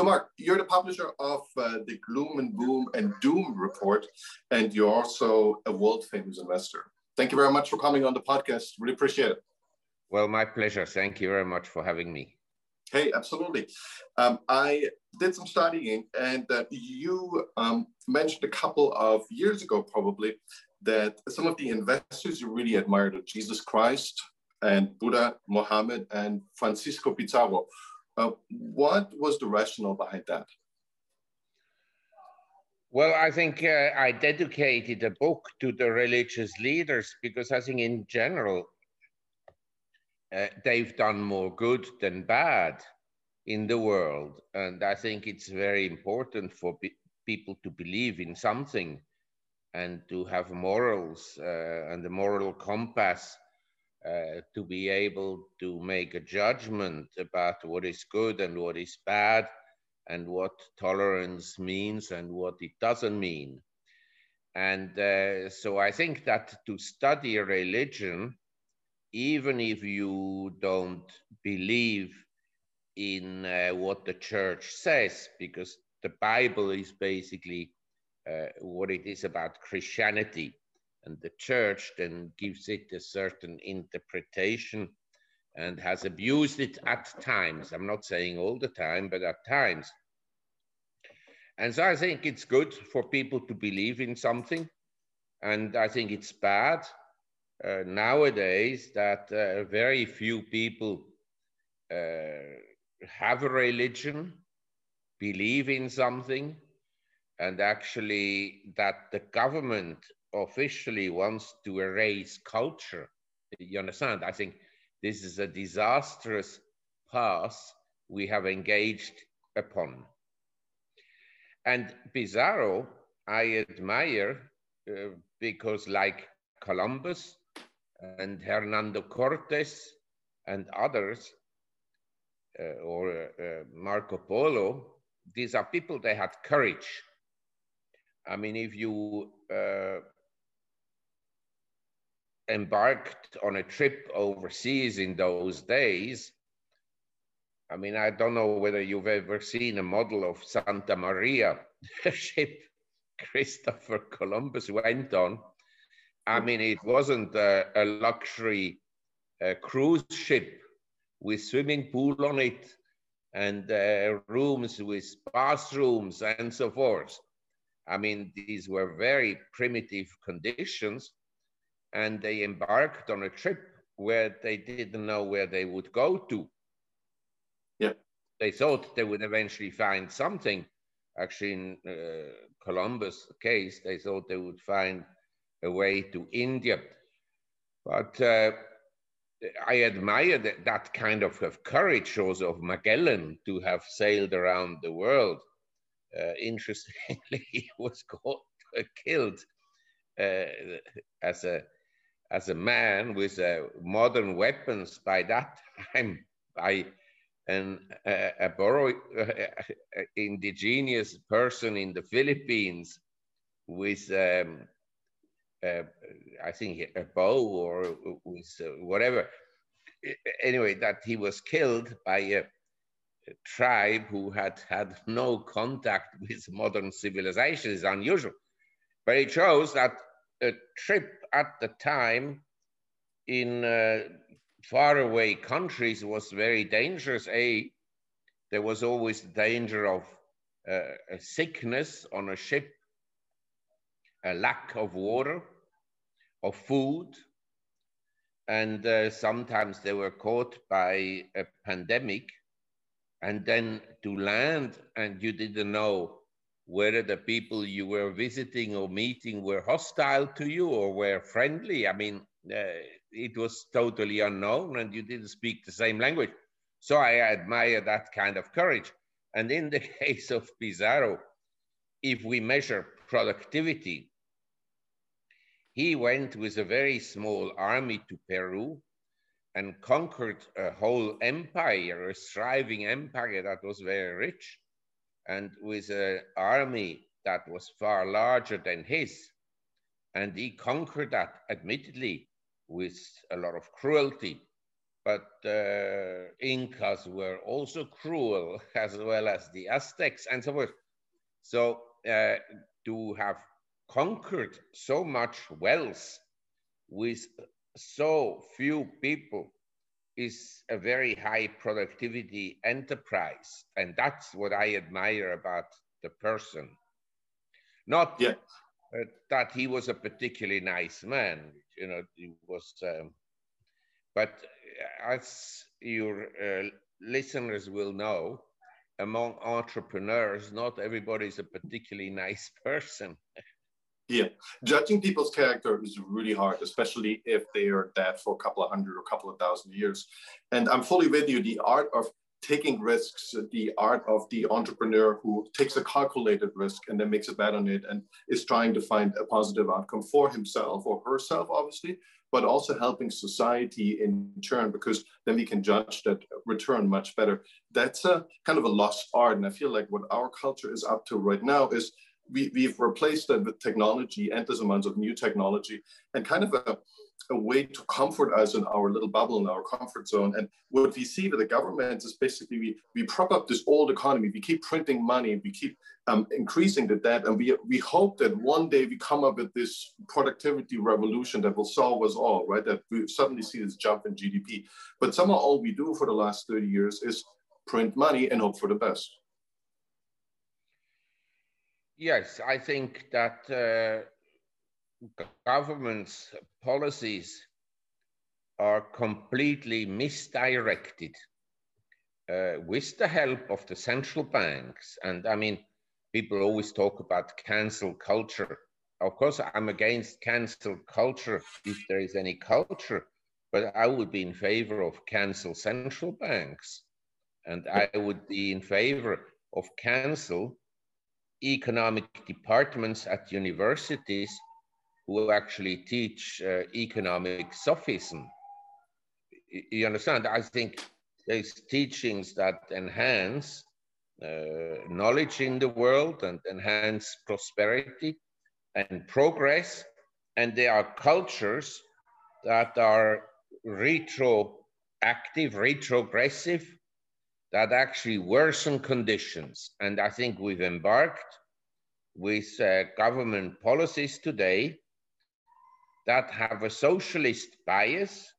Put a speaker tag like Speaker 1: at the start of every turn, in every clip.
Speaker 1: So, Marc, you're the publisher of uh, the Gloom and Boom and Doom report, and you're also a world famous investor. Thank you very much for coming on the podcast. Really appreciate it.
Speaker 2: Well, my pleasure. Thank you very much for having me.
Speaker 1: Hey, absolutely. Um, I did some studying, and uh, you um, mentioned a couple of years ago, probably, that some of the investors you really admired are Jesus Christ and Buddha, Mohammed, and Francisco Pizarro. Uh, what was the rationale behind that?
Speaker 2: Well, I think uh, I dedicated a book to the religious leaders because I think, in general, uh, they've done more good than bad in the world. And I think it's very important for people to believe in something and to have morals uh, and the moral compass uh, to be able to make a judgment about what is good and what is bad and what tolerance means and what it doesn't mean. And uh, so I think that to study religion even if you don't believe in uh, what the church says, because the Bible is basically uh, what it is about Christianity, and the church then gives it a certain interpretation and has abused it at times. I'm not saying all the time, but at times. And so I think it's good for people to believe in something, and I think it's bad uh, nowadays that uh, very few people uh, have a religion, believe in something, and actually that the government officially wants to erase culture. You understand? I think this is a disastrous path we have engaged upon. And Pizarro, I admire uh, because, like Columbus, and Hernando Cortes and others, uh, or uh, Marco Polo, these are people that had courage. I mean, if you uh, embarked on a trip overseas in those days, I mean, I don't know whether you've ever seen a model of Santa Maria, the ship Christopher Columbus went on. I mean, it wasn't a, a luxury uh, cruise ship with swimming pool on it and uh, rooms with bathrooms and so forth. I mean, these were very primitive conditions, and they embarked on a trip where they didn't know where they would go to.
Speaker 1: Yeah.
Speaker 2: They thought they would eventually find something. Actually, in uh, Columbus' case, they thought they would find a way to India. But uh, I admire that, that kind of, of, courage also of Magellan to have sailed around the world. Uh, interestingly, he was caught, uh, killed uh, as a as a man with uh, modern weapons by that time by an, a borrow, uh, indigenous person in the Philippines with um, uh, I think a bow or with uh, whatever. Anyway, that he was killed by a, tribe who had had no contact with modern civilization is unusual. But it shows that a trip at the time in uh, faraway countries was very dangerous. A, there was always the danger of uh, a sickness on a ship a lack of water, of food, and uh, sometimes they were caught by a pandemic. And then to land, and you didn't know whether the people you were visiting or meeting were hostile to you or were friendly. I mean, uh, it was totally unknown, and you didn't speak the same language. So I admire that kind of courage. And in the case of Pizarro, if we measure productivity, he went with a very small army to Peru and conquered a whole empire, a thriving empire that was very rich, and with an army that was far larger than his. And he conquered that, admittedly, with a lot of cruelty. but uh, Incas were also cruel, as well as the Aztecs and so forth. So uh, to have conquered so much wealth with so few people is a very high productivity enterprise. And that's what I admire about the person. Not yeah. uh, that he was a particularly nice man, you know, he was, um, but as your uh, listeners will know, among entrepreneurs, not everybody is a particularly nice person.
Speaker 1: Yeah, judging people's character is really hard, especially if they are dead for a couple of hundred or a couple of thousand years. And I'm fully with you. The art of taking risks, the art of the entrepreneur who takes a calculated risk and then makes a bet on it and is trying to find a positive outcome for himself or herself, obviously, but also helping society in turn because then we can judge that return much better. That's a kind of a lost art. And I feel like what our culture is up to right now is we, we've replaced that with technology, endless amounts of new technology, and kind of a, a way to comfort us in our little bubble, in our comfort zone. And what we see with the government is basically we, we prop up this old economy, we keep printing money, we keep um, increasing the debt, and we, we hope that one day we come up with this productivity revolution that will solve us all, right? That we suddenly see this jump in GDP. But somehow all we do for the last 30 years is print money and hope for the best.
Speaker 2: Yes, I think that uh, government's policies are completely misdirected uh, with the help of the central banks. And I mean, people always talk about cancel culture. Of course, I'm against cancel culture if there is any culture, but I would be in favor of cancel central banks. And I would be in favor of cancel economic departments at universities who actually teach uh, economic sophism. You understand? I think there's teachings that enhance uh, knowledge in the world and enhance prosperity and progress. And there are cultures that are retroactive, retrogressive, that actually worsen conditions. And I think we've embarked with uh, government policies today that have a socialist bias,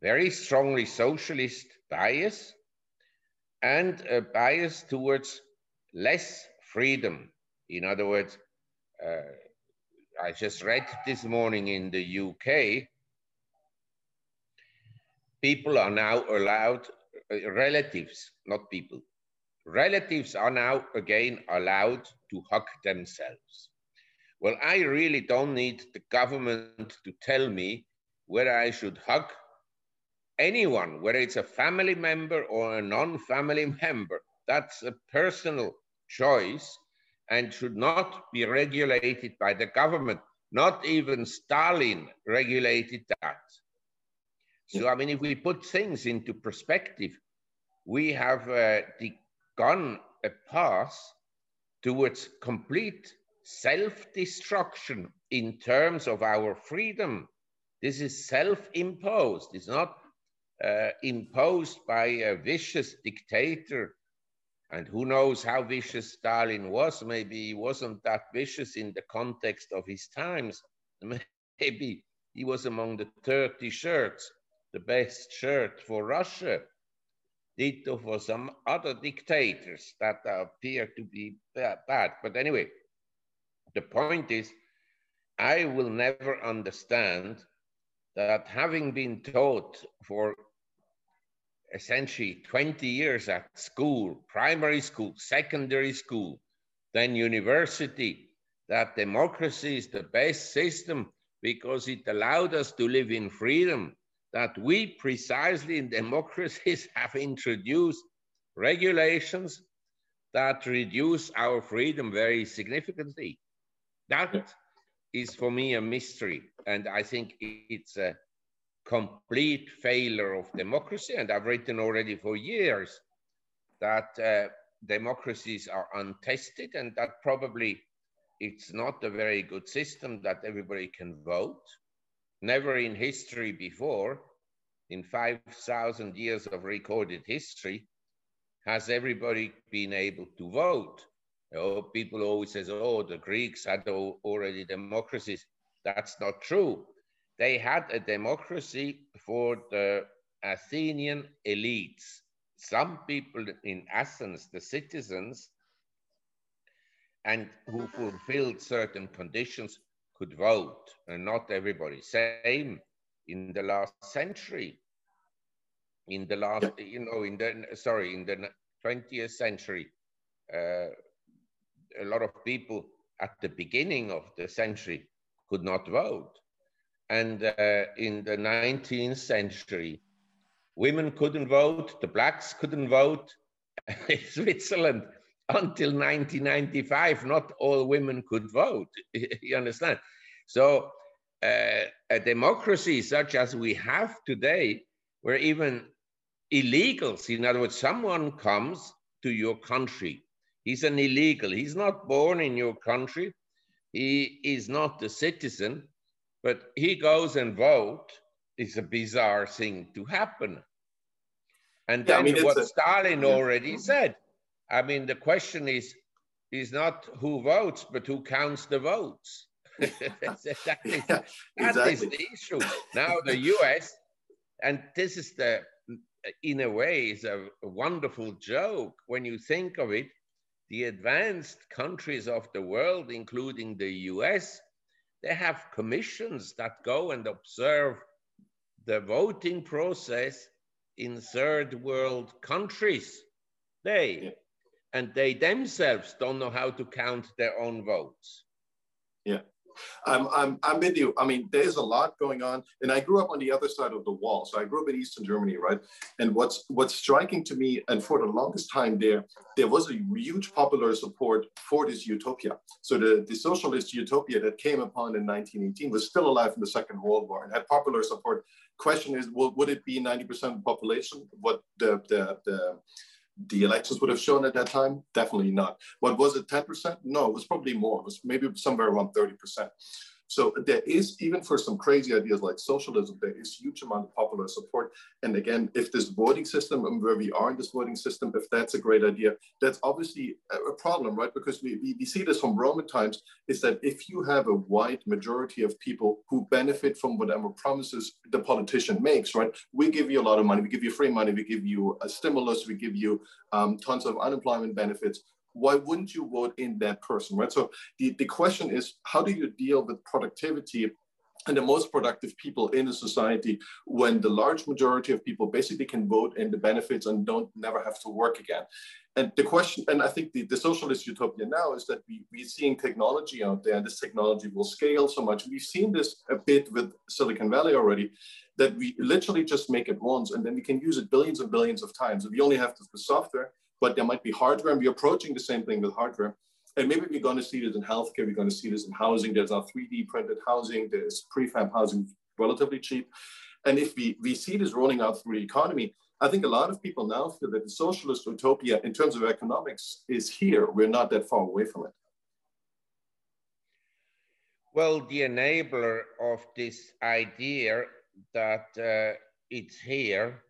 Speaker 2: very strongly socialist bias, and a bias towards less freedom. In other words, uh, I just read this morning in the UK, people are now allowed Uh, relatives, not people. Relatives are now again allowed to hug themselves. Well, I really don't need the government to tell me whether I should hug anyone, whether it's a family member or a non-family member. That's a personal choice and should not be regulated by the government. Not even Stalin regulated that. So, I mean, if we put things into perspective, we have uh, gone a path towards complete self-destruction in terms of our freedom. This is self-imposed. It's not uh, imposed by a vicious dictator. And who knows how vicious Stalin was? Maybe he wasn't that vicious in the context of his times. Maybe he was among the 30 shirts the best shirt for Russia. Ditto for some other dictators that appear to be bad. But anyway, the point is, I will never understand that having been taught for essentially 20 years at school, primary school, secondary school, then university, that democracy is the best system because it allowed us to live in freedom that we precisely in democracies have introduced regulations that reduce our freedom very significantly. That is for me a mystery. And I think it's a complete failure of democracy. And I've written already for years that uh, democracies are untested and that probably it's not a very good system that everybody can vote never in history before in 5,000 years of recorded history, has everybody been able to vote? People always say, oh, the Greeks had already democracies. That's not true. They had a democracy for the Athenian elites. Some people in Athens, the citizens, and who fulfilled certain conditions could vote, and not everybody. Same in the last century. In the last, you know, in the sorry, in the 20th century, uh, a lot of people at the beginning of the century could not vote. And uh, in the 19th century, women couldn't vote, the blacks couldn't vote. in Switzerland, until 1995, not all women could vote. you understand? So, uh, a democracy such as we have today, where even illegals, in other words, someone comes to your country, he's an illegal, he's not born in your country, he is not a citizen, but he goes and vote is a bizarre thing to happen. And then yeah, I mean, what a, Stalin yeah. already said. I mean, the question is, is not who votes, but who counts the votes. that is, yeah, exactly. is the issue. Now the US, and this is the, in a way, is a wonderful joke when you think of it. The advanced countries of the world, including the US, they have commissions that go and observe the voting process in third world countries. They, yeah. And they themselves don't know how to count their own votes.
Speaker 1: Yeah. I'm, I'm, I'm with you. I mean, there's a lot going on. And I grew up on the other side of the wall. So I grew up in Eastern Germany, right? And what's what's striking to me, and for the longest time there, there was a huge popular support for this utopia. So the, the socialist utopia that came upon in 1918 was still alive in the Second World War and had popular support. Question is, well, would it be 90% of the population? What the, the, the the elections would have shown at that time? Definitely not. What was it, 10%? No, it was probably more. It was maybe somewhere around 30%. So there is, even for some crazy ideas like socialism, there is huge amount of popular support. And again, if this voting system and where we are in this voting system, if that's a great idea, that's obviously a problem, right? Because we, we, we see this from Roman times, is that if you have a wide majority of people who benefit from whatever promises the politician makes, right? We give you a lot of money, we give you free money, we give you a stimulus, we give you um, tons of unemployment benefits why wouldn't you vote in that person, right? So the, the question is, how do you deal with productivity and the most productive people in a society when the large majority of people basically can vote in the benefits and don't never have to work again? And the question and i think the, the socialist utopia now is that we, we're seeing technology out there and this technology will scale so much. We've seen this a bit with silicon valley already that we literally just make it once and then we can use it billions and billions of times. We only have the software but there might be hardware, and we're approaching the same thing with hardware. And maybe we're going to see this in healthcare, we're going to see this in housing. There's now 3D printed housing, there's prefab housing relatively cheap. And if we, we see this rolling out through the economy, I think a lot of people now feel that the socialist utopia in terms of economics is here. We're not that far away from it.
Speaker 2: Well, the enabler of this idea that uh, it's here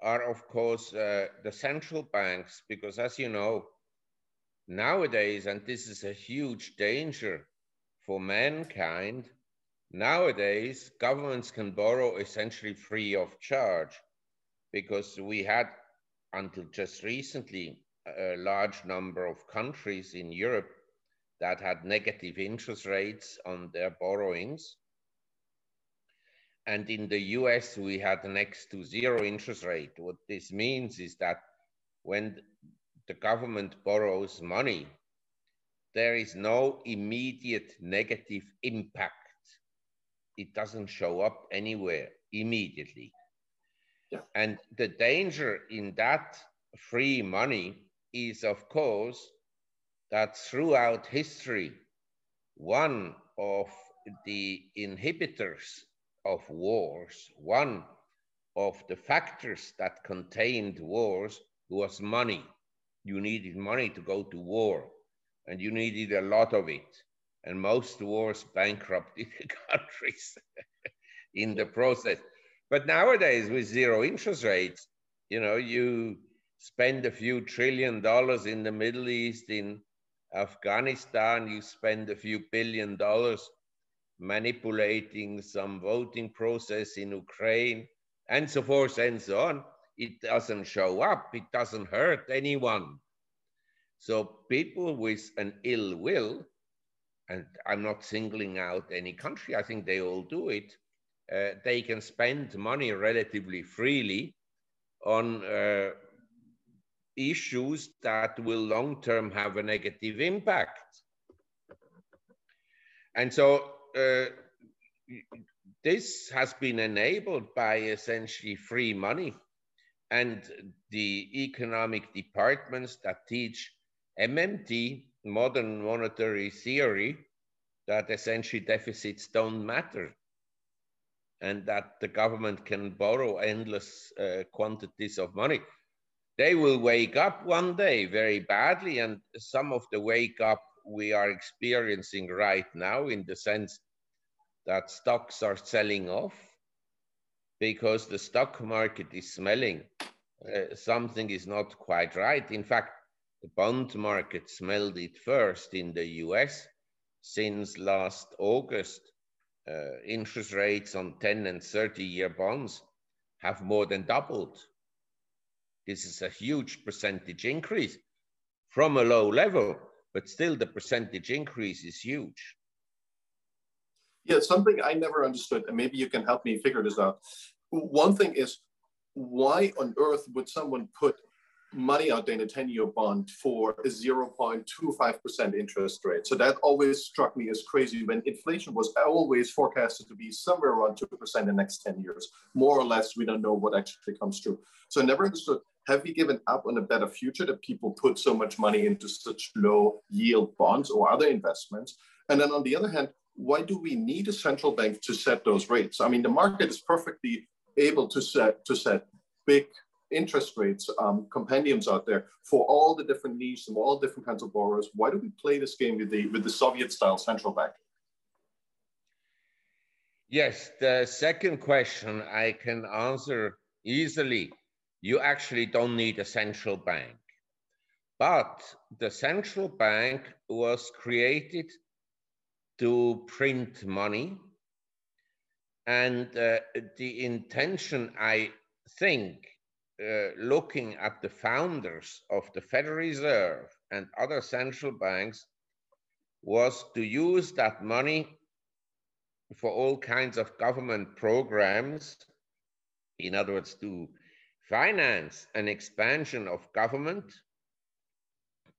Speaker 2: are, of course, uh, the central banks, because as you know, nowadays, and this is a huge danger for mankind, nowadays, governments can borrow essentially free of charge because we had, until just recently, a large number of countries in Europe that had negative interest rates on their borrowings. And in the US, we had next to zero interest rate. What this means is that when the government borrows money, there is no immediate negative impact. It doesn't show up anywhere immediately. Yeah. And the danger in that free money is, of course, that throughout history, one of the inhibitors of wars, one of the factors that contained wars was money. You needed money to go to war, and you needed a lot of it. And most wars bankrupted the countries in the process. But nowadays, with zero interest rates, you know, you spend a few trillion dollars in the Middle East, in Afghanistan, you spend a few billion dollars manipulating some voting process in Ukraine, and so forth and so on. It doesn't show up, it doesn't hurt anyone. So people with an ill will, and I'm not singling out any country, I think they all do it, uh, they can spend money relatively freely on uh, issues that will long term have a negative impact. And so uh, this has been enabled by essentially free money and the economic departments that teach MMT, modern monetary theory, that essentially deficits don't matter and that the government can borrow endless uh, quantities of money. They will wake up one day very badly, and some of the wake up we are experiencing right now in the sense that stocks are selling off because the stock market is smelling uh, something is not quite right. In fact, the bond market smelled it first in the US since last August uh, interest rates on 10 and 30 year bonds have more than doubled. This is a huge percentage increase from a low level, but still the percentage increase is huge.
Speaker 1: Yeah, something I never understood, and maybe you can help me figure this out. One thing is, why on earth would someone put money out there in a 10 year bond for a 0.25% interest rate. So that always struck me as crazy when inflation was always forecasted to be somewhere around 2% in the next 10 years. More or less, we don't know what actually comes true. So I never understood have we given up on a better future that people put so much money into such low yield bonds or other investments? And then on the other hand, why do we need a central bank to set those rates? I mean, the market is perfectly able to set to set big interest rates um, compendiums out there for all the different needs and all different kinds of borrowers. Why do we play this game with the with the Soviet style central bank?
Speaker 2: Yes, the second question I can answer easily. You actually don't need a central bank. But the central bank was created to print money. And uh, the intention, I think, uh, looking at the founders of the Federal Reserve and other central banks was to use that money for all kinds of government programs. In other words, to finance an expansion of government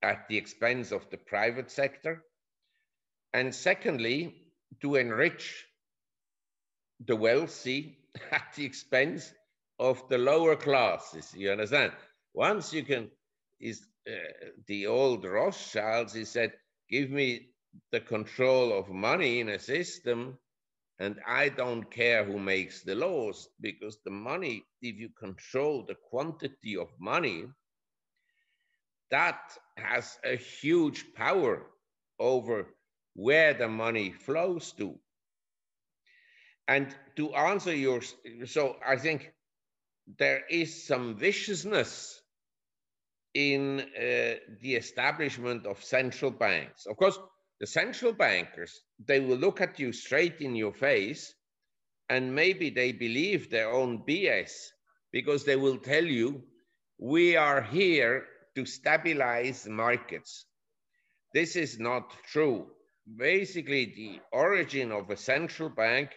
Speaker 2: at the expense of the private sector. And secondly, to enrich the wealthy at the expense of the lower classes. You understand? Once you can, is uh, the old Rothschilds, he said, give me the control of money in a system and I don't care who makes the laws because the money, if you control the quantity of money, that has a huge power over where the money flows to. And to answer your, so I think there is some viciousness in uh, the establishment of central banks. Of course, the central bankers, they will look at you straight in your face and maybe they believe their own BS because they will tell you, we are here to stabilize markets. This is not true. Basically, the origin of a central bank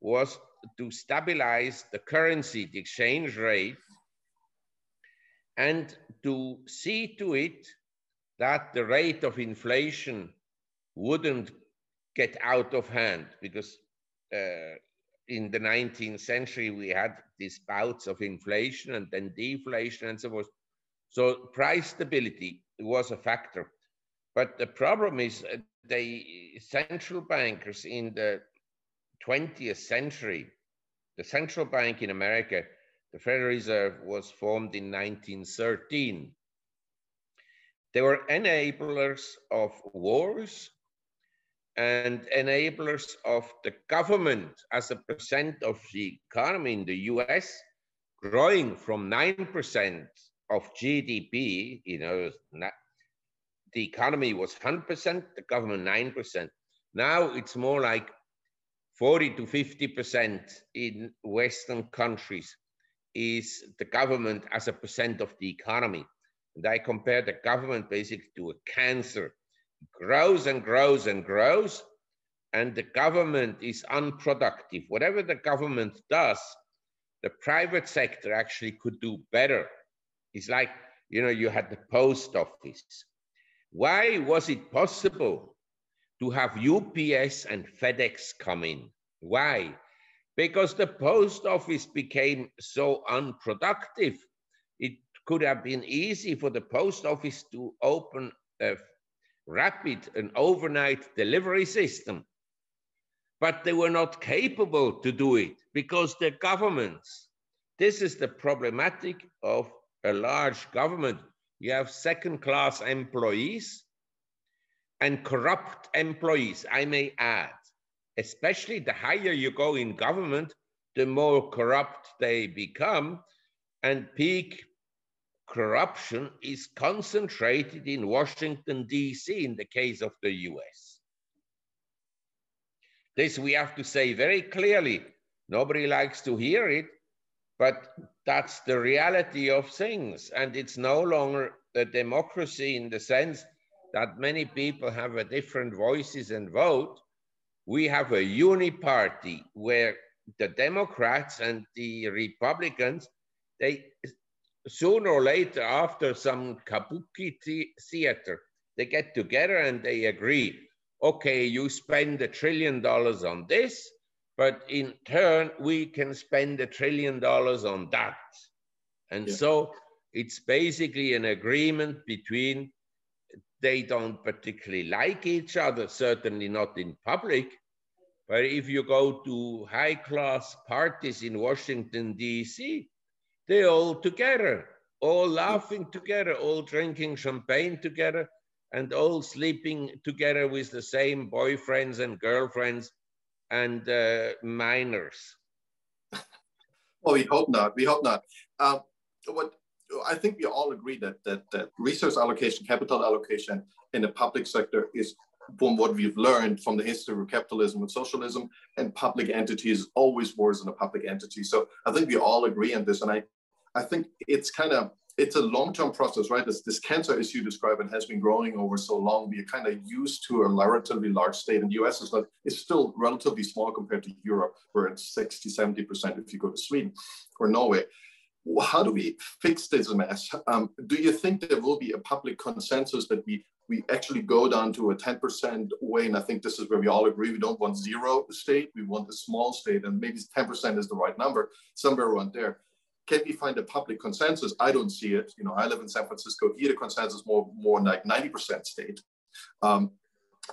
Speaker 2: was to stabilize the currency, the exchange rate, and to see to it that the rate of inflation wouldn't get out of hand because uh, in the 19th century we had these bouts of inflation and then deflation and so forth. So price stability was a factor. But the problem is uh, the central bankers in the 20th century the central bank in America, the Federal Reserve, was formed in 1913. They were enablers of wars and enablers of the government as a percent of the economy in the US growing from 9% of GDP, you know, the economy was 100%, the government 9%. Now it's more like 40 to 50% in Western countries is the government as a percent of the economy. And I compare the government basically to a cancer. It grows and grows and grows, and the government is unproductive. Whatever the government does, the private sector actually could do better. It's like, you know, you had the post office. Why was it possible to have UPS and FedEx come in? Why? Because the post office became so unproductive. It could have been easy for the post office to open a rapid and overnight delivery system. But they were not capable to do it because the governments, this is the problematic of a large government. You have second class employees and corrupt employees, I may add. Especially the higher you go in government, the more corrupt they become. And peak corruption is concentrated in Washington, D.C., in the case of the US. This we have to say very clearly. Nobody likes to hear it, but that's the reality of things. And it's no longer a democracy in the sense that many people have a different voices and vote. We have a uniparty where the Democrats and the Republicans, they sooner or later, after some kabuki theater, they get together and they agree, okay, you spend a trillion dollars on this, but in turn, we can spend a trillion dollars on that. And yeah. so it's basically an agreement between they don't particularly like each other, certainly not in public. But if you go to high class parties in Washington, D.C., they're all together, all laughing together, all drinking champagne together, and all sleeping together with the same boyfriends and girlfriends and uh, minors?
Speaker 1: well, we hope not. We hope not. Um, what I think we all agree that, that that resource allocation, capital allocation in the public sector is from what we've learned from the history of capitalism and socialism and public entities always worse than a public entity. So I think we all agree on this. And I, I think it's kind of it's a long-term process, right? This, this cancer issue described and has been growing over so long. We are kind of used to a relatively large state. And the US is not, it's still relatively small compared to Europe, where it's 60, 70% if you go to Sweden or Norway. How do we fix this mess? Um, do you think there will be a public consensus that we we actually go down to a 10% way? And I think this is where we all agree. We don't want zero state. We want a small state, and maybe 10% is the right number, somewhere around there can we find a public consensus? I don't see it. You know, I live in San Francisco. Here, the consensus more more like 90% state, um,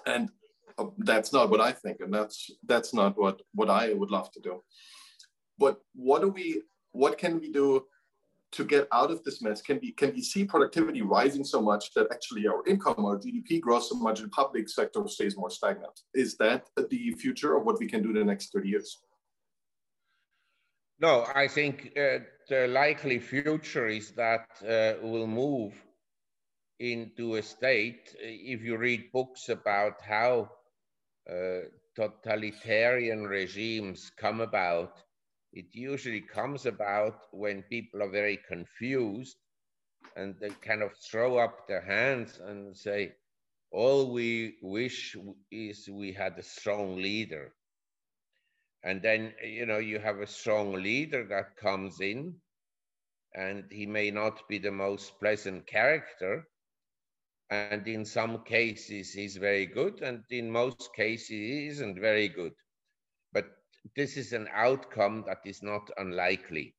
Speaker 1: and uh, that's not what I think, and that's that's not what what I would love to do. But what do we? What can we do to get out of this mess? Can we can we see productivity rising so much that actually our income, our GDP grows so much, and public sector stays more stagnant? Is that the future of what we can do in the next 30 years?
Speaker 2: No, I think uh, the likely future is that uh, we'll move into a state. If you read books about how uh, totalitarian regimes come about, it usually comes about when people are very confused and they kind of throw up their hands and say, all we wish is we had a strong leader and then, you know, you have a strong leader that comes in, and he may not be the most pleasant character. And in some cases, he's very good, and in most cases, he isn't very good. This is an outcome that is not unlikely.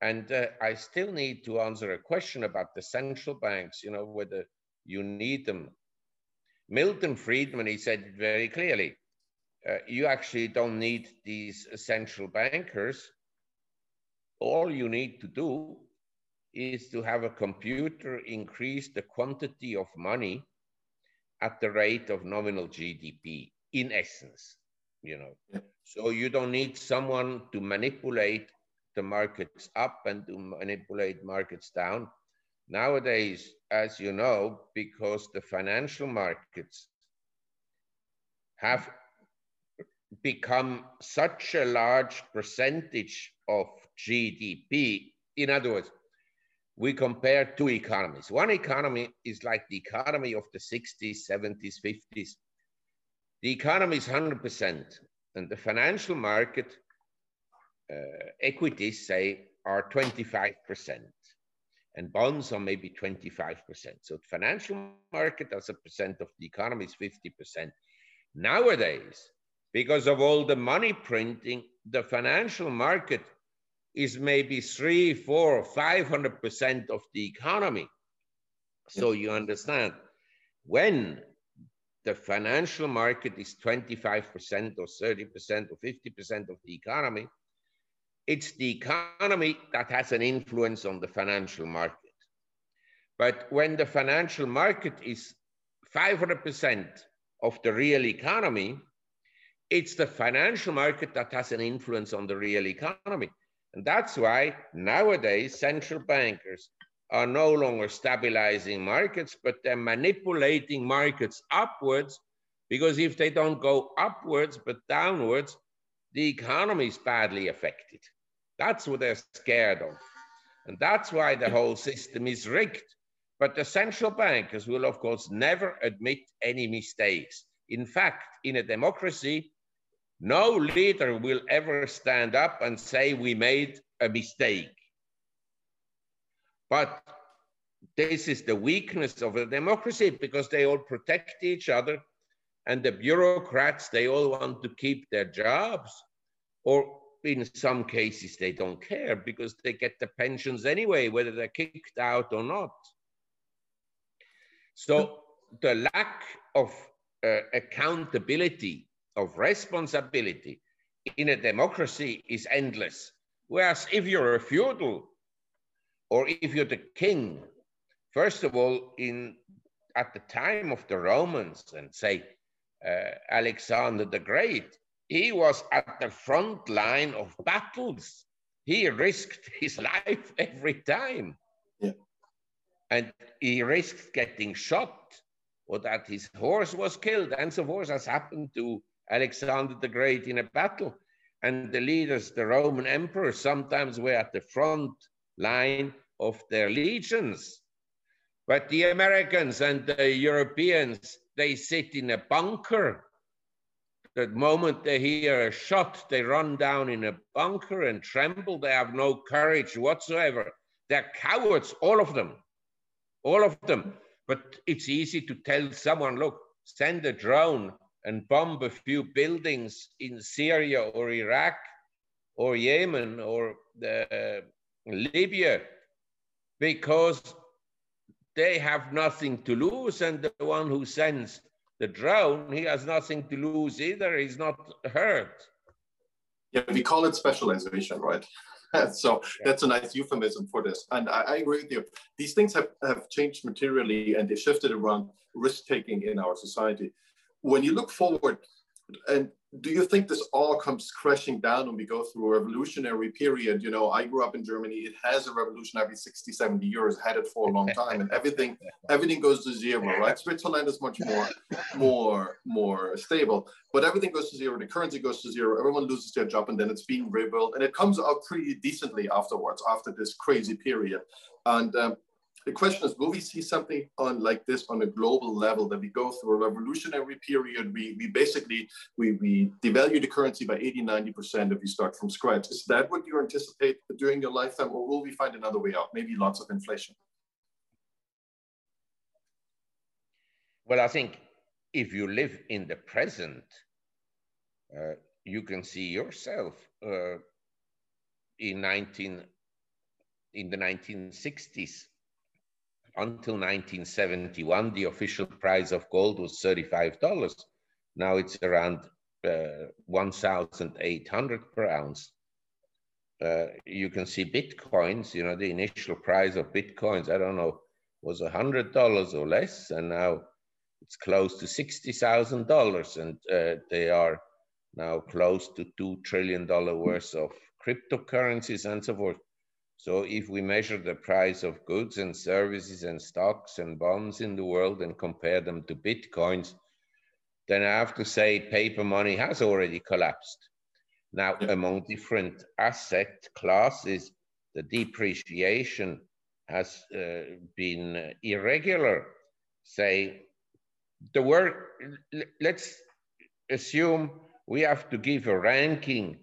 Speaker 2: And uh, I still need to answer a question about the central banks, you know, whether you need them. Milton Friedman, he said it very clearly uh, you actually don't need these central bankers. All you need to do is to have a computer increase the quantity of money at the rate of nominal GDP, in essence, you know. Yeah. So you don't need someone to manipulate the markets up and to manipulate markets down. Nowadays, as you know, because the financial markets have become such a large percentage of GDP. In other words, we compare two economies. One economy is like the economy of the 60s, 70s, 50s. The economy is 100%, and the financial market uh, equities, say, are 25%, and bonds are maybe 25%. So the financial market as a percent of the economy is 50%. Nowadays, because of all the money printing, the financial market is maybe three, four, five hundred percent of the economy. So you understand when the financial market is 25% or 30% or 50% of the economy, it's the economy that has an influence on the financial market. But when the financial market is 500% of the real economy, it's the financial market that has an influence on the real economy. And that's why nowadays central bankers are no longer stabilizing markets, but they're manipulating markets upwards because if they don't go upwards but downwards, the economy is badly affected. That's what they're scared of. And that's why the whole system is rigged. But the central bankers will, of course, never admit any mistakes. In fact, in a democracy, no leader will ever stand up and say we made a mistake. But this is the weakness of a democracy because they all protect each other and the bureaucrats, they all want to keep their jobs or in some cases they don't care because they get the pensions anyway, whether they're kicked out or not. So the lack of uh, accountability of responsibility in a democracy is endless. Whereas if you're a feudal or if you're the king, first of all, in at the time of the Romans and say uh, Alexander the Great, he was at the front line of battles. He risked his life every time. Yeah. And he risked getting shot or that his horse was killed and so forth, as happened to Alexander the Great in a battle. And the leaders, the Roman emperors, sometimes were at the front line of their legions. But the Americans and the Europeans, they sit in a bunker. The moment they hear a shot, they run down in a bunker and tremble. They have no courage whatsoever. They're cowards, all of them. All of them. But it's easy to tell someone, look, send a drone and bomb a few buildings in Syria or Iraq or Yemen or uh, Libya because they have nothing to lose and the one who sends the drone, he has nothing to lose either. He's not hurt.
Speaker 1: Yeah, we call it specialization, right? so that's a nice euphemism for this. And I, I, agree with you. These things have, have changed materially and they shifted around risk taking in our society when you look forward, and do you think this all comes crashing down when we go through a revolutionary period? You know, I grew up in Germany. It has a revolution every 60, 70 years, had it for a long time, and everything everything goes to zero, right? Switzerland is much more more more stable, but everything goes to zero. The currency goes to zero. Everyone loses their job, and then it's being rebuilt, and it comes out pretty decently afterwards after this crazy period. And um, the question is, will we see something on like this on a global level that we go through a revolutionary period? We, we basically, we, we devalue the currency by 80, 90% if we start from scratch. Is that what you anticipate during your lifetime or will we find another way out? Maybe lots of inflation?
Speaker 2: Well, I think if you live in the present, uh, you can see yourself uh, in 19 in the 1960s until 1971, the official price of gold was $35. Now it's around uh, 1,800 per ounce. Uh, you can see Bitcoins, you know, the initial price of Bitcoins, I don't know, was $100 or less, and now it's close to $60,000 and uh, they are now close to $2 trillion worth of cryptocurrencies and so forth. So if we measure the price of goods and services and stocks and bonds in the world and compare them to Bitcoins, then I have to say paper money has already collapsed. Now, among different asset classes, the depreciation has uh, been irregular. Say, the word, let's assume we have to give a ranking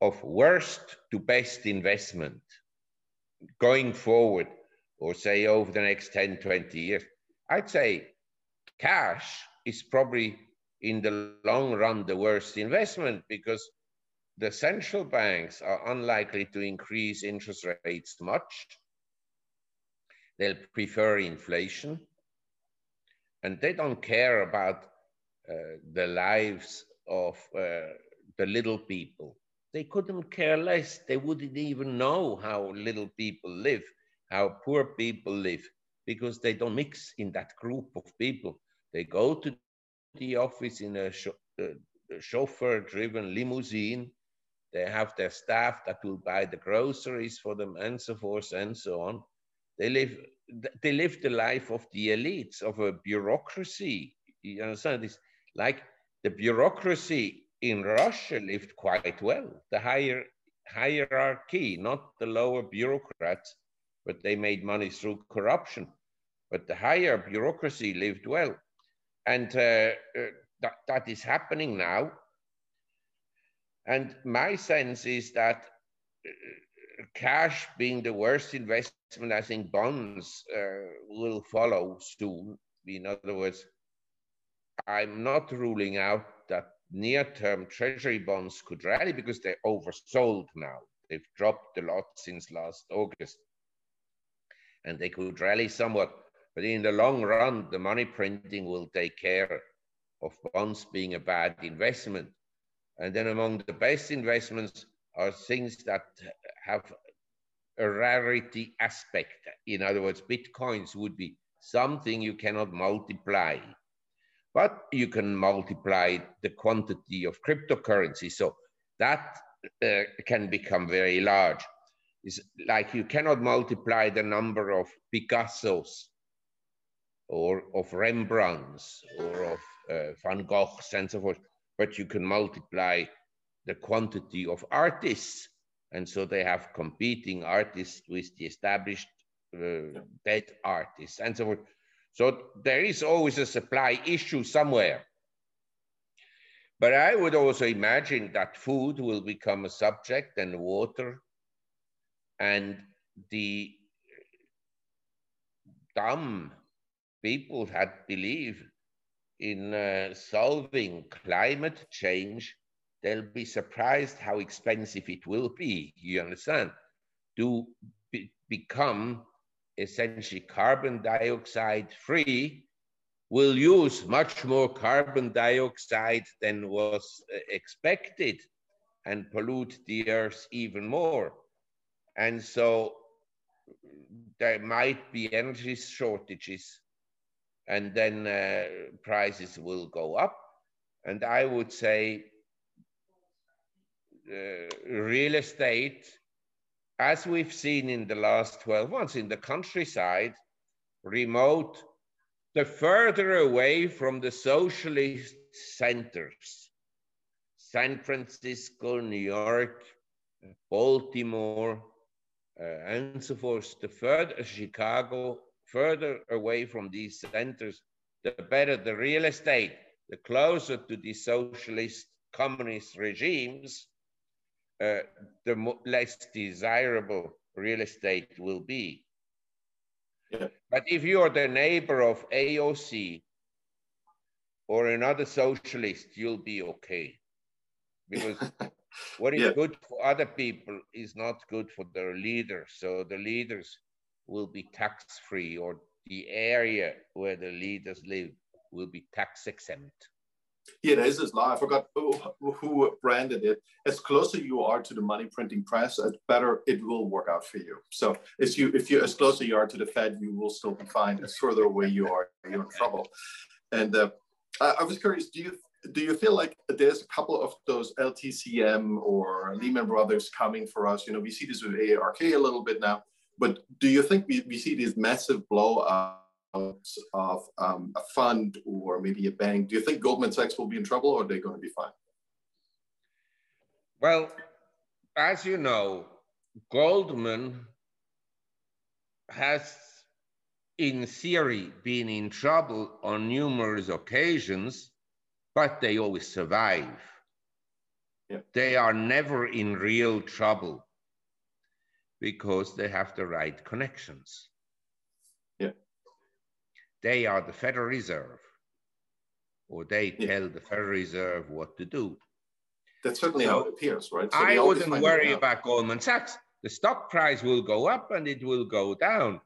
Speaker 2: of worst to best investment going forward, or say over the next 10, 20 years. I'd say cash is probably in the long run the worst investment because the central banks are unlikely to increase interest rates much. They'll prefer inflation. And they don't care about uh, the lives of uh, the little people. They couldn't care less. They wouldn't even know how little people live, how poor people live, because they don't mix in that group of people. They go to the office in a, uh, chauffeur driven limousine they have their staff that will buy the groceries for them and so forth and so on. They live, they live the life of the elites, of a bureaucracy. You understand? this? like the bureaucracy in Russia lived quite well. The higher hierarchy, not the lower bureaucrats, but they made money through corruption. But the higher bureaucracy lived well. And uh, uh, that, that is happening now. And my sense is that uh, cash being the worst investment, I think bonds uh, will follow soon. In other words, I'm not ruling out that near-term treasury bonds could rally because they're oversold now. They've dropped a lot since last August. And they could rally somewhat. But in the long run, the money printing will take care of bonds being a bad investment. And then among the best investments are things that have a rarity aspect. In other words, Bitcoins would be something you cannot multiply, but you can multiply the quantity of cryptocurrency. So that uh, can become very large. It's like you cannot multiply the number of Picassos or of Rembrandts or of uh, Van Goghs and so forth but you can multiply the quantity of artists. And so they have competing artists with the established uh, dead artists and so forth. So there is always a supply issue somewhere. But I would also imagine that food will become a subject and water and the dumb people had believed in uh, solving climate change, they'll be surprised how expensive it will be. You understand? To be become essentially carbon dioxide free will use much more carbon dioxide than was uh, expected and pollute the earth even more. And so there might be energy shortages and then uh, prices will go up. And I would say uh, real estate, as we've seen in the last 12 months in the countryside, remote, the further away from the socialist centers, San Francisco, New York, Baltimore, uh, and so forth, the further Chicago, further away from these centers, the better the real estate, the closer to the socialist communist regimes, uh, the less desirable real estate will be. Yeah. But if you are the neighbor of AOC or another socialist, you'll be okay. Because what is yeah. good for other people is not good for their leaders. So the leaders will be tax free or the area where the leaders live will be tax exempt.
Speaker 1: There is law. I forgot who, who, branded it. As closer you are to the money printing press, as better it will work out for you. So, if you if you as closer you are to the Fed, you will still be fine. As further away you are, you're in trouble. And uh, I, I was curious, do you do you feel like there's a couple of those LTCM or Lehman Brothers coming for us? You know, we see this with ARK a little bit now, but do you think we, we see these massive blowouts of um, a fund or maybe a bank? Do you think Goldman Sachs will be in trouble or are they going to be fine?
Speaker 2: Well, as you know, Goldman has in theory been in trouble on numerous occasions, but they always survive. Yeah. They are never in real trouble because they have the right connections. They are the Federal Reserve, or they tell the Federal Reserve what to do.
Speaker 1: That's certainly so how it appears, right?
Speaker 2: So I wouldn't worry about Goldman Sachs. The stock price will go up and it will go down,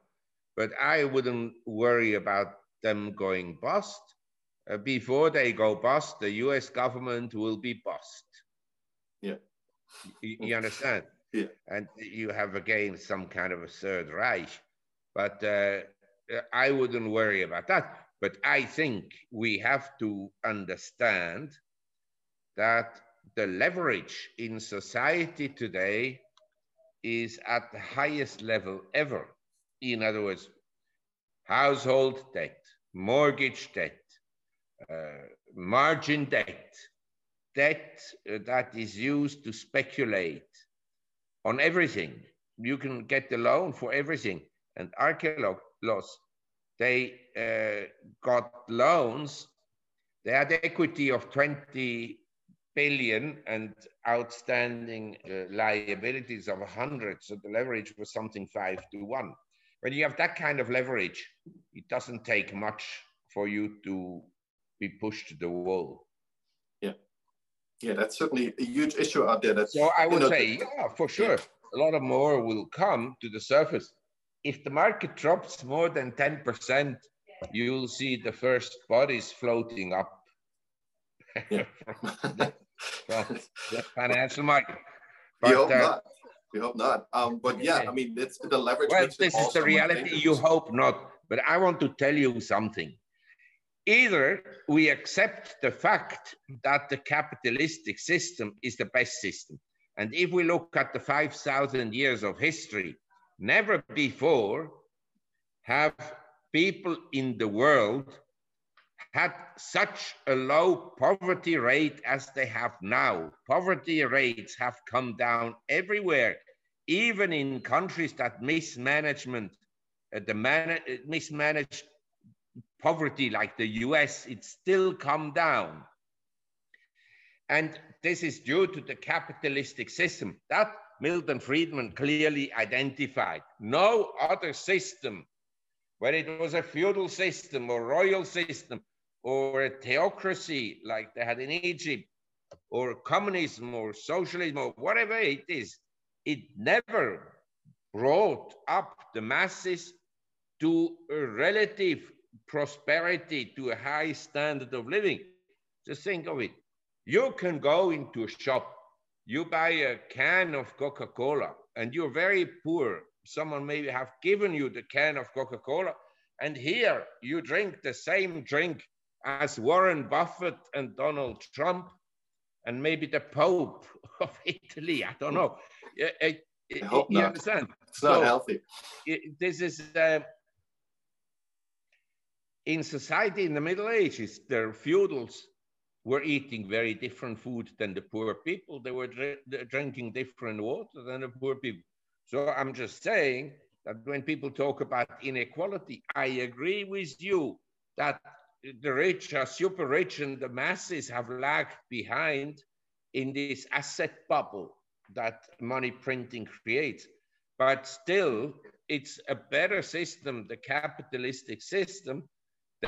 Speaker 2: but I wouldn't worry about them going bust. Uh, before they go bust, the US government will be bust.
Speaker 1: Yeah.
Speaker 2: You, you understand?
Speaker 1: Yeah.
Speaker 2: And you have again some kind of a third Reich. But uh, I wouldn't worry about that. But I think we have to understand that the leverage in society today is at the highest level ever. In other words, household debt, mortgage debt, uh, margin debt, debt uh, that is used to speculate on everything. You can get the loan for everything. And Archegos, they uh, got loans. They had equity of 20 billion and outstanding uh, liabilities of 100. So the leverage was something five to one. When you have that kind of leverage, it doesn't take much for you to be pushed to the wall.
Speaker 1: Yeah. Yeah, that's certainly a huge issue out there. That's,
Speaker 2: so I would know, say, yeah, for sure, yeah. a lot of more will come to the surface. If the market drops more than 10%, you'll see the first bodies floating up yeah. the, the, financial market.
Speaker 1: But, we hope uh, not. We hope not. Um, but yeah, I mean, it's the leverage.
Speaker 2: Well, this is the reality. You hope not. But I want to tell you something. Either we accept the fact that the capitalistic system is the best system. And if we look at the 5,000 years of history, never before have people in the world had such a low poverty rate as they have now. Poverty rates have come down everywhere, even in countries that mismanagement, uh, the man, uh, mismanaged poverty like the US, it's still come down. And this is due to the capitalistic system that Milton Friedman clearly identified. No other system, whether it was a feudal system or royal system or a theocracy like they had in Egypt, or communism or socialism or whatever it is, it never brought up the masses to a relative prosperity, to a high standard of living. Just think of it. You can go into a shop, you buy a can of Coca Cola, and you're very poor. Someone maybe have given you the can of Coca Cola, and here you drink the same drink as Warren Buffett and Donald Trump and maybe the Pope of Italy. I don't know.
Speaker 1: Eh, eh, I, I hope you
Speaker 2: not. understand?
Speaker 1: It's not so healthy.
Speaker 2: It, this is uh, in society in the Middle Ages. The feudals were eating very different food than the poor people. They were dr drinking different water than the poor people. So I'm just saying that when people talk about inequality, I agree with you that the rich are super rich and the masses have lagged behind in this asset bubble that money printing creates. But still, it's a better system, the capitalistic system,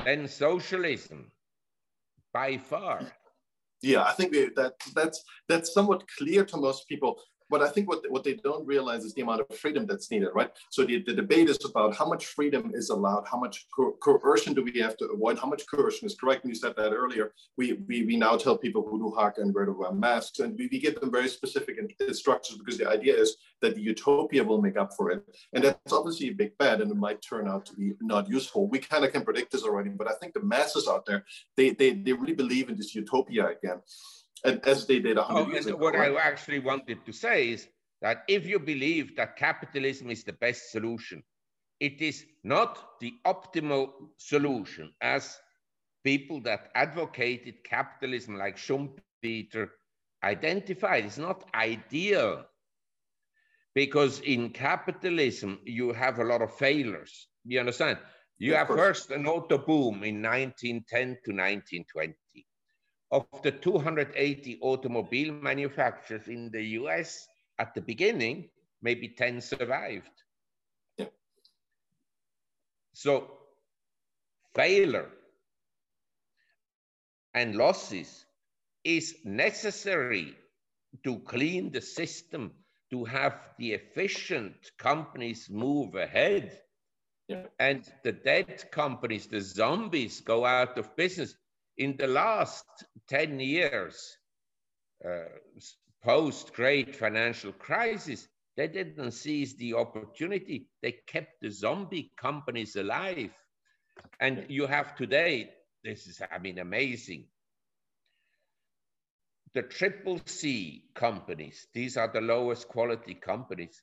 Speaker 2: than socialism by far.
Speaker 1: Yeah, I think that that's that's somewhat clear to most people. But I think what, what they don't realize is the amount of freedom that's needed, right? So the, the debate is about how much freedom is allowed, how much co coercion do we have to avoid, how much coercion is correct. And you said that earlier. We, we, we now tell people who do haka and where to wear masks, and we, we give them very specific instructions because the idea is that the utopia will make up for it. And that's obviously a big bet, and it might turn out to be not useful. We kind of can predict this already, but I think the masses out there, they, they, they really believe in this utopia again as they did 100 oh, years ago.
Speaker 2: What I actually wanted to say is that if you believe that capitalism is the best solution, it is not the optimal solution as people that advocated capitalism like Schumpeter identified. It's not ideal because in capitalism, you have a lot of failures. You understand? You have first an auto boom in 1910 to 1920 of the 280 automobile manufacturers in the US at the beginning, maybe 10 survived. Yeah. So failure and losses is necessary to clean the system, to have the efficient companies move ahead. Yeah. And the dead companies, the zombies, go out of business in the last 10 years, uh, post great financial crisis, they didn't seize the opportunity. They kept the zombie companies alive. And you have today, this is, I mean, amazing. The triple C companies, these are the lowest quality companies.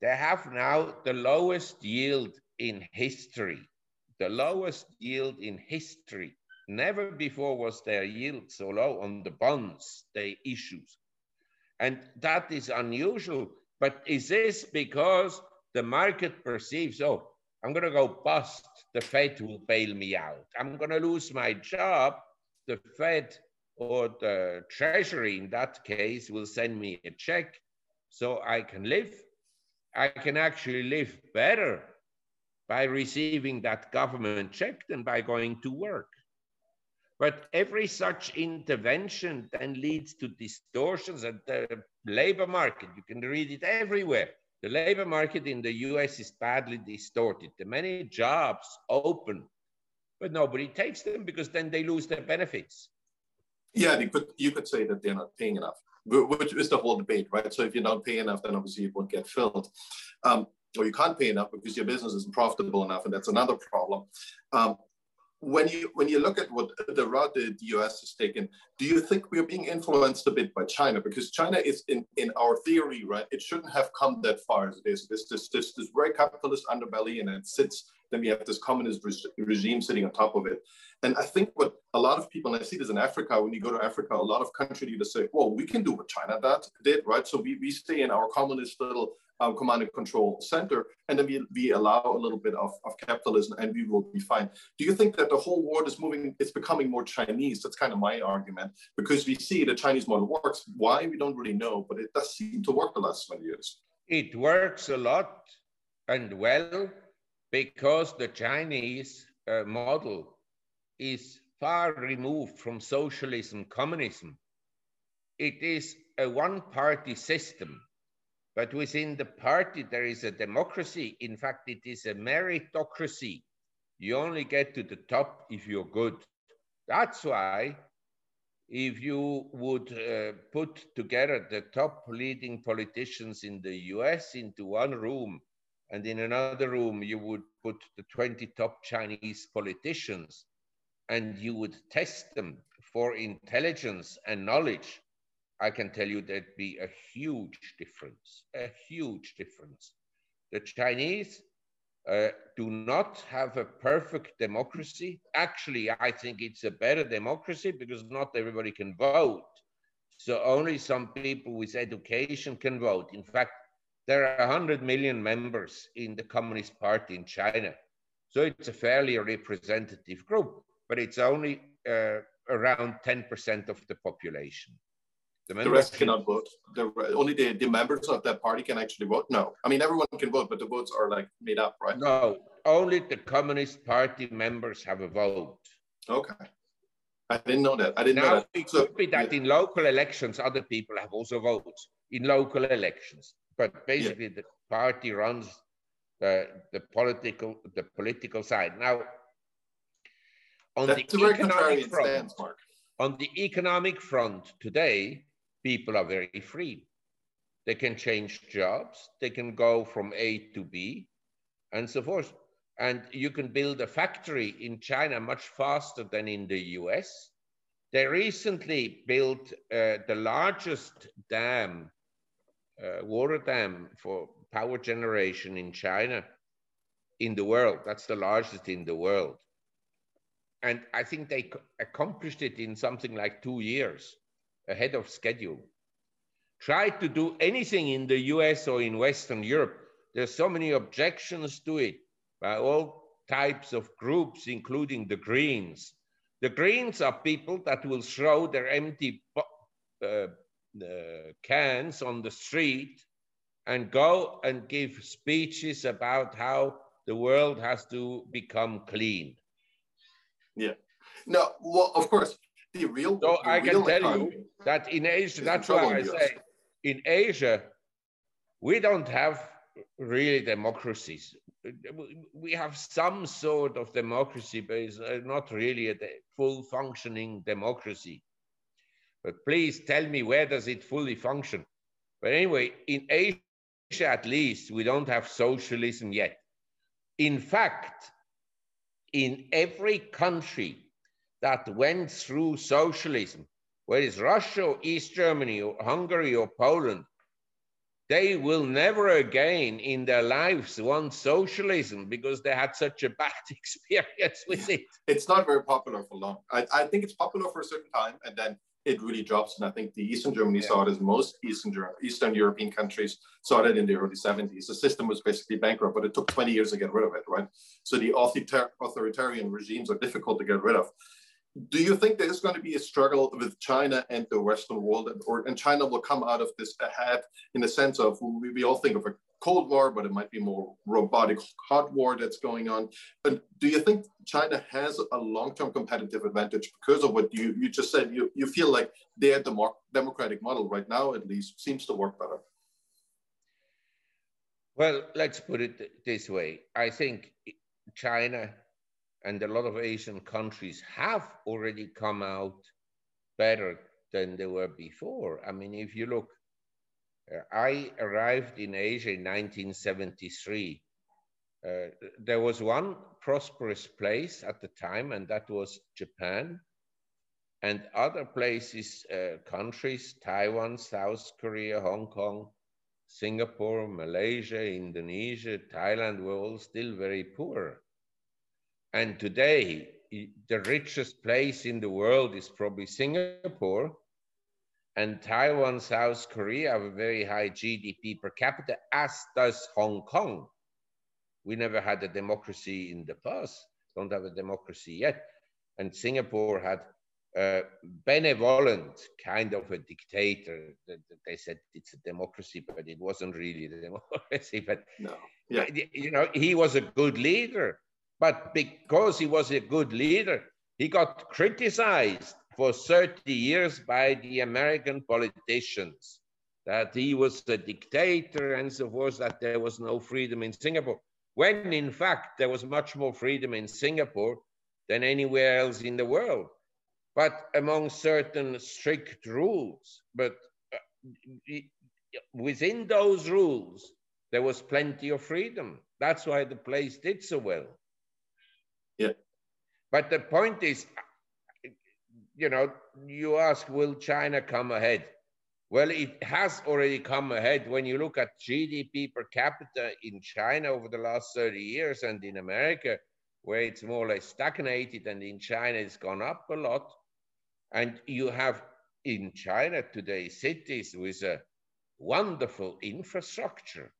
Speaker 2: They have now the lowest yield in history, the lowest yield in history. Never before was their yield so low on the bonds they issued. And that is unusual. But is this because the market perceives, oh, I'm going to go bust, the Fed will bail me out. I'm going to lose my job, the Fed or the Treasury in that case will send me a check so I can live. I can actually live better by receiving that government check than by going to work. But every such intervention then leads to distortions at the labor market. You can read it everywhere. The labor market in the US is badly distorted. The many jobs open, but nobody takes them because then they lose their benefits.
Speaker 1: Yeah, you could, you could say that they're not paying enough, which is the whole debate, right? So if you're not paying enough, then obviously it won't get filled. Um, or you can't pay enough because your business isn't profitable enough, and that's another problem. Um, when you when you look at what the route the, US has taken, do you think we're being influenced a bit by China? Because China is in, in our theory, right? It shouldn't have come that far as it is. This this this, this very capitalist underbelly, and it sits. Then we have this communist re- regime sitting on top of it. And I think what a lot of people, and I see this in Africa, when you go to Africa, a lot of country leaders say, well, we can do what China that did, right? So we, we stay in our communist little command and control center, and then we, we allow a little bit of, of capitalism and we will be fine. Do you think that the whole world is moving, it's becoming more Chinese? That's kind of my argument, because we see the Chinese model works. Why, we don't really know, but it does seem to work the last 20 years.
Speaker 2: It works a lot and well because the Chinese uh, model is far removed from socialism, communism. It is a one party system but within the party, there is a democracy. In fact, it is a meritocracy. You only get to the top if you're good. That's why if you would uh, put together the top leading politicians in the US into one room, and in another room you would put the 20 top Chinese politicians, and you would test them for intelligence and knowledge, I can tell you there'd be a huge difference, a huge difference. The Chinese uh, do not have a perfect democracy. Actually, I think it's a better democracy because not everybody can vote. So only some people with education can vote. In fact, there are 100 million members in the Communist Party in China. So it's a fairly representative group, but it's only uh, around 10% of the population.
Speaker 1: The, the rest cannot vote. The, only the, the members of that party can actually vote. No, I mean everyone can vote, but the votes are like made up, right?
Speaker 2: No, only the Communist Party members have a vote.
Speaker 1: Okay, I didn't know that. I didn't
Speaker 2: now,
Speaker 1: know that.
Speaker 2: It so, could be that yeah. in local elections, other people have also votes. in local elections. But basically, yeah. the party runs the, the political the political side. Now,
Speaker 1: on That's the economic front, stance,
Speaker 2: on the economic front today, people are very free. They can change jobs. They can go from A to B, and so forth. And you can build a factory in China much faster than in the US. They recently built uh, the largest dam, uh, water dam for power generation in China in the world. That's the largest in the world. And I think they accomplished it in something like two years ahead of schedule. Try to do anything in the US or in Western Europe. There's so many objections to it by all types of groups, including the Greens. The Greens are people that will throw their empty uh, uh, cans on the street and go and give speeches about how the world has to become clean.
Speaker 1: Yeah. No, well, of course, the real.
Speaker 2: So
Speaker 1: the
Speaker 2: I can tell you that in Asia, that's why I say in Asia, we don't have really democracies we have some sort of democracy, but it's uh, not really a full functioning democracy. But please tell me where does it fully function? But anyway, in Asia at least, we don't have socialism yet. In fact, in every country that went through socialism, whereas Russia or East Germany or Hungary or Poland, they will never again in their lives want socialism because they had such a bad experience with it.
Speaker 1: It's not very popular for long. I, I think it's popular for a certain time and then it really drops. And I think the Eastern Germany yeah. saw it as most Eastern, Eastern European countries saw it in the early 70s. The system was basically bankrupt, but it took 20 years to get rid of it, right? So the authoritarian regimes are difficult to get rid of do you think there is going to be a struggle with China and the Western world, or and China will come out of this ahead in the sense of we, we all think of a Cold War, but it might be more robotic hot war that's going on. But do you think China has a long-term competitive advantage because of what you, you just said? You, you feel like their demo democratic model right now, at least, seems to work better.
Speaker 2: Well, let's put it this way. I think China and a lot of Asian countries have already come out better than they were before. I mean, if you look, uh, I arrived in Asia in 1973. Uh, there was one prosperous place at the time, and that was Japan. And other places, uh, countries, Taiwan, South Korea, Hong Kong, Singapore, Malaysia, Indonesia, Thailand were all still very poor. And today, the richest place in the world is probably Singapore. And Taiwan, South Korea have a very high GDP per capita, as does Hong Kong. We never had a democracy in the past, don't have a democracy yet. And Singapore had a benevolent kind of a dictator. They said it's a democracy, but it wasn't really a democracy. But no. yeah. you know, he was a good leader. But because he was a good leader, he got criticized for 30 years by the American politicians that he was a dictator and so forth, that there was no freedom in Singapore. When in fact, there was much more freedom in Singapore than anywhere else in the world, but among certain strict rules. But uh, within those rules, there was plenty of freedom. That's why the place did so well.
Speaker 1: Yeah.
Speaker 2: But the point is, you know, you ask, will China come ahead? Well, it has already come ahead. When you look at GDP per capita in China over the last 30 years and in America, where it's more or less stagnated, and in China it's gone up a lot. And you have in China today cities with a wonderful infrastructure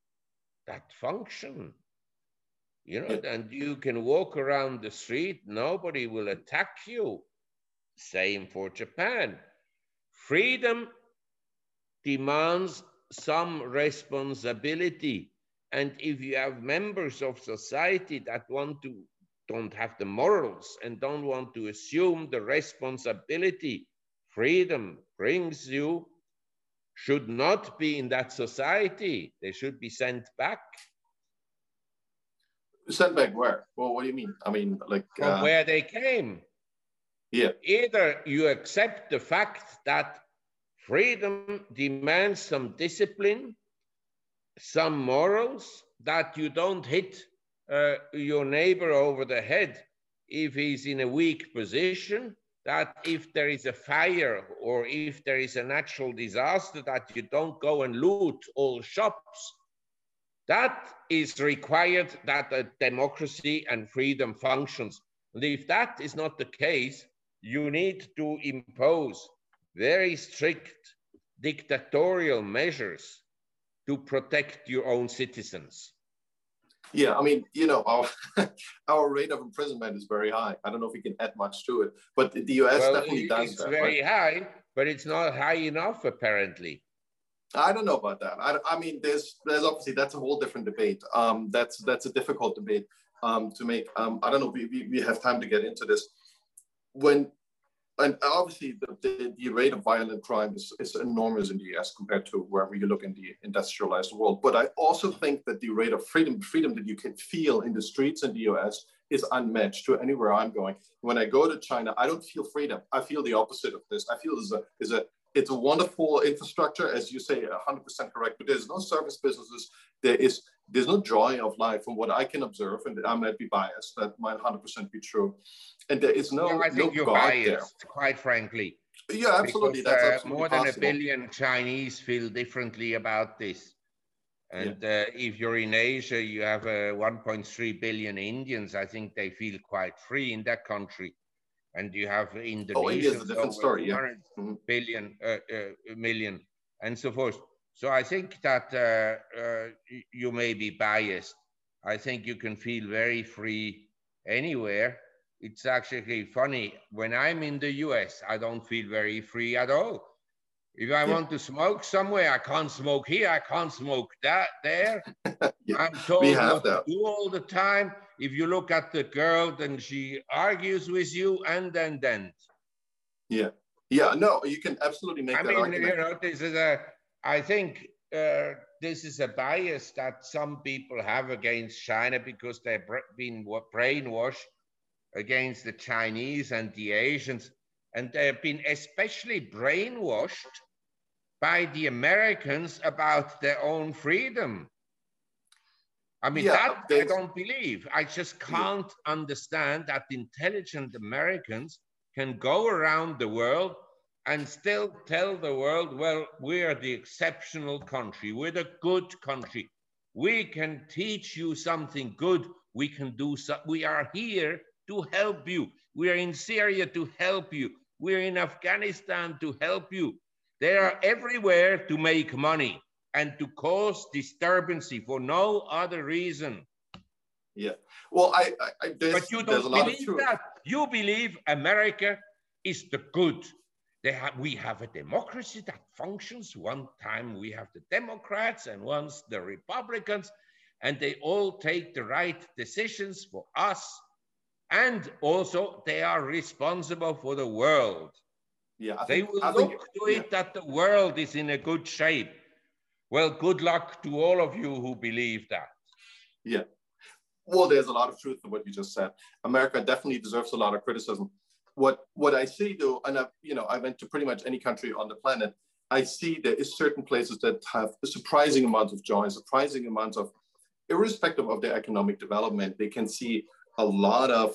Speaker 2: that function you know, and you can walk around the street, nobody will attack you. Same for Japan. Freedom demands some responsibility. And if you have members of society that want to, don't have the morals and don't want to assume the responsibility, freedom brings you should not be in that society. They should be sent back.
Speaker 1: Sent back where? Well, what do you mean? I mean, like
Speaker 2: from uh, where they came.
Speaker 1: Yeah.
Speaker 2: Either you accept the fact that freedom demands some discipline, some morals, that you don't hit uh, your neighbor over the head if he's in a weak position, that if there is a fire or if there is a natural disaster, that you don't go and loot all shops. That is required that a democracy and freedom functions. And if that is not the case, you need to impose very strict dictatorial measures to protect your own citizens.
Speaker 1: Yeah, I mean, you know, our our rate of imprisonment is very high. I don't know if we can add much to it, but the US well, definitely does
Speaker 2: it's
Speaker 1: that.
Speaker 2: It's very right? high, but it's not high enough, apparently.
Speaker 1: I don't know about that. I, I mean, there's there's obviously that's a whole different debate. Um, that's that's a difficult debate um, to make. Um, I don't know. We, we, we have time to get into this. When and obviously the, the, the, rate of violent crime is, is enormous in the US compared to wherever you look in the industrialized world. But I also think that the rate of freedom, freedom that you can feel in the streets in the US is unmatched to anywhere I'm going. When I go to China, I don't feel freedom. I feel the opposite of this. I feel is a is a it's a wonderful infrastructure, as you say, 100% correct. But there's no service businesses. There is there's no joy of life from what I can observe, and I might be biased. That might 100% be true. And there is no.
Speaker 2: I think
Speaker 1: no
Speaker 2: you're
Speaker 1: God
Speaker 2: biased,
Speaker 1: there.
Speaker 2: quite frankly.
Speaker 1: Yeah, absolutely.
Speaker 2: Because,
Speaker 1: That's
Speaker 2: uh,
Speaker 1: absolutely
Speaker 2: more than
Speaker 1: possible.
Speaker 2: a billion Chinese feel differently about this. And yeah. uh, if you're in Asia, you have uh, 1.3 billion Indians. I think they feel quite free in that country. And you have Indonesia,
Speaker 1: oh, India's a different story, yeah.
Speaker 2: Mm-hmm. Billion, uh, uh, million, and so forth. So I think that uh, uh, you may be biased. I think you can feel very free anywhere. It's actually funny. When I'm in the US, I don't feel very free at all. If I yeah. want to smoke somewhere, I can't smoke here. I can't smoke that there. yeah. I'm told what that. to do all the time. If you look at the girl, then she argues with you, and then then.
Speaker 1: Yeah, yeah. No, you can absolutely make
Speaker 2: I
Speaker 1: that
Speaker 2: mean,
Speaker 1: argument.
Speaker 2: you know, this is a. I think uh, this is a bias that some people have against China because they've been brainwashed against the Chinese and the Asians. And they've been especially brainwashed by the Americans about their own freedom. I mean, yeah, that I don't believe. I just can't yeah. understand that intelligent Americans can go around the world and still tell the world, well, we are the exceptional country, we're the good country. We can teach you something good. We can do so. We are here to help you. We are in Syria to help you. We're in Afghanistan to help you. They are everywhere to make money and to cause disturbance for no other reason.
Speaker 1: Yeah. Well, I, I
Speaker 2: but you don't believe that. You believe America is the good. They have, we have a democracy that functions. One time we have the Democrats and once the Republicans, and they all take the right decisions for us. And also, they are responsible for the world.
Speaker 1: Yeah,
Speaker 2: they will look think, to it that the world is in a good shape. Well, good luck to all of you who believe that.
Speaker 1: Yeah. Well, there's a lot of truth to what you just said. America definitely deserves a lot of criticism what what I see though, and I've you know, I went to pretty much any country on the planet. I see there is certain places that have a surprising amount of joy, surprising amounts of, irrespective of their economic development, they can see a lot of.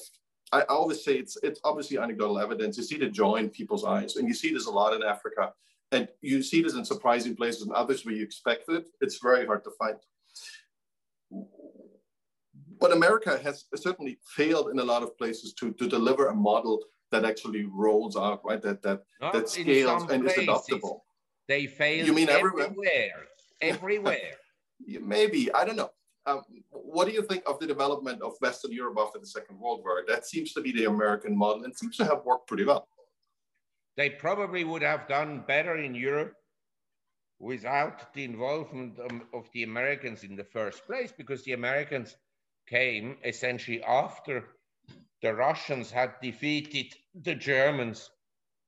Speaker 1: I always say it's it's obviously anecdotal evidence. You see the joy in people's eyes, and you see this a lot in Africa, and you see this in surprising places and others where you expect it. It's very hard to find. But America has certainly failed in a lot of places to, to deliver a model that actually rolls out, right? That that Not that scales and places. is adoptable.
Speaker 2: They fail. You mean everywhere? Everywhere.
Speaker 1: Maybe I don't know. Um, what do you think of the development of Western Europe after the Second World War? That seems to be the American model and seems to have worked pretty well.
Speaker 2: They probably would have done better in Europe without the involvement of the Americans in the first place, because the Americans came essentially after the Russians had defeated the Germans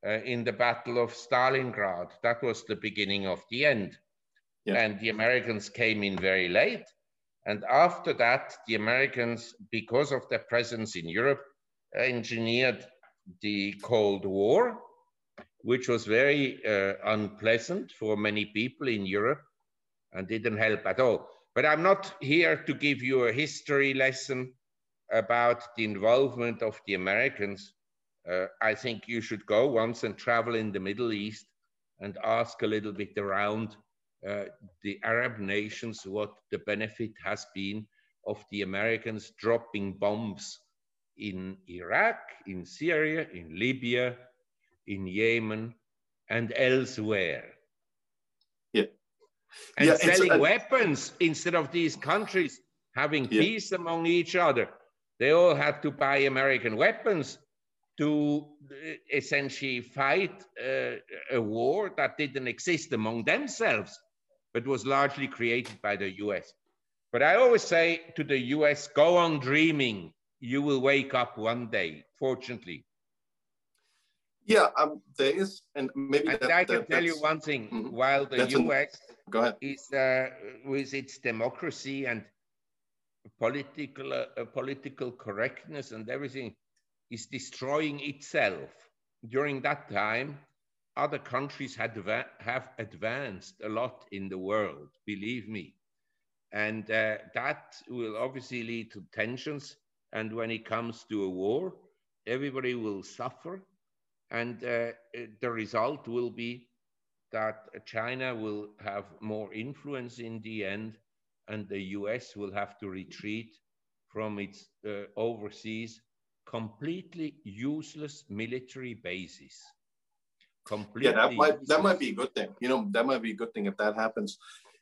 Speaker 2: uh, in the Battle of Stalingrad. That was the beginning of the end. Yeah. And the Americans came in very late. And after that, the Americans, because of their presence in Europe, engineered the Cold War, which was very uh, unpleasant for many people in Europe and didn't help at all. But I'm not here to give you a history lesson about the involvement of the Americans. Uh, I think you should go once and travel in the Middle East and ask a little bit around uh, the Arab nations what the benefit has been of the Americans dropping bombs in Iraq, in Syria, in Libya, in Yemen, and elsewhere.
Speaker 1: Yeah.
Speaker 2: And
Speaker 1: yeah,
Speaker 2: selling weapons instead of these countries having yeah. peace among each other. They all had to buy American weapons to uh, essentially fight uh, a war that didn't exist among themselves, but was largely created by the US. But I always say to the US, go on dreaming you will wake up one day, fortunately.
Speaker 1: Yeah, um, there is, and maybe
Speaker 2: and that, I can that, tell you one thing: mm -hmm. while the that's U.S.
Speaker 1: An,
Speaker 2: is uh, with its democracy and political uh, political correctness and everything is destroying itself. During that time, other countries had have advanced a lot in the world. Believe me, and uh, that will obviously lead to tensions and when it comes to a war, everybody will suffer. And uh, the result will be that China will have more influence in the end, and the US will have to retreat from its uh, overseas completely useless military bases.
Speaker 1: Completely yeah, that might that might be a good thing. You know, that might be a good thing if that happens.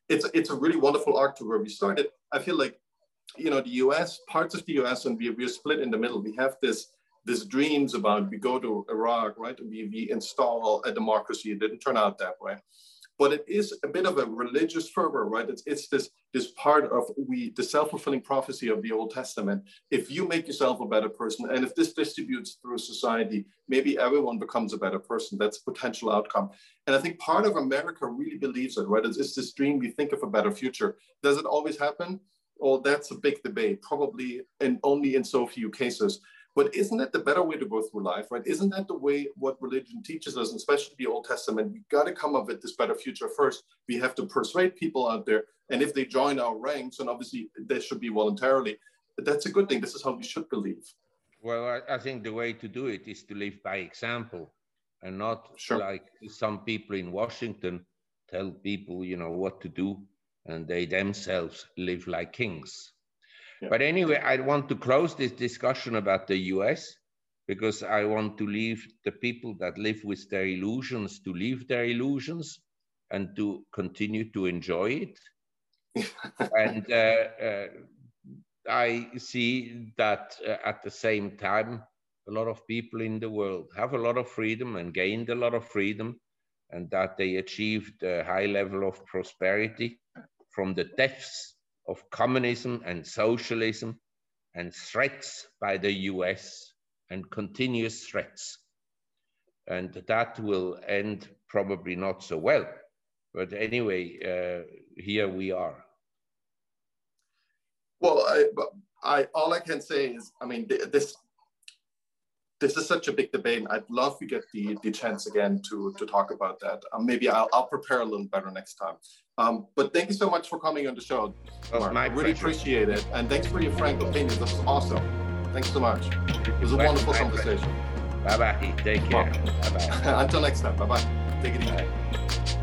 Speaker 1: It's it's a really wonderful arc to where we started. I feel like you know, the US, parts of the US, and we, we're split in the middle. We have this, this dreams about we go to Iraq, right? We, we install a democracy. It didn't turn out that way. But it is a bit of a religious fervor, right? It's, it's this, this part of we the self-fulfilling prophecy of the Old Testament. If you make yourself a better person, and if this distributes through society, maybe everyone becomes a better person. That's a potential outcome. And I think part of America really believes it, right? It's, it's this dream we think of a better future. Does it always happen? oh, that's a big debate, probably and only in so few cases. But isn't that the better way to go through life, right? Isn't that the way what religion teaches us, especially the Old Testament? We got to come up with this better future first. We have to persuade people out there. And if they join our ranks, and obviously they should be voluntarily, that's a good thing. This is how we should believe.
Speaker 2: Well, I, I think the way to do it is to live by example and not sure. like some people in Washington tell people, you know, what to do and they themselves live like kings. Yeah. But anyway, I want to close this discussion about the US because I want to leave the people that live with their illusions to leave their illusions and to continue to enjoy it. and uh, uh, I see that uh, at the same time, a lot of people in the world have a lot of freedom and gained a lot of freedom, and that they achieved a high level of prosperity from the deaths of communism and socialism and threats by the US and continuous threats. And that will end probably not so well. But anyway, uh, here we are.
Speaker 1: Well, I, I, all I can say is, I mean, this this is such a big debate. I'd love to get the, the chance again to, to talk about that. Um, maybe I'll, I'll prepare a little better next time. Um, but thank you so much for coming on the show.
Speaker 2: Marc.
Speaker 1: I really appreciate it. And thanks for your frank opinions. This was awesome. Thanks so much. It was a wonderful conversation.
Speaker 2: Bye bye. Take care. Bye bye.
Speaker 1: Until next time. Bye bye. Take it easy. Bye.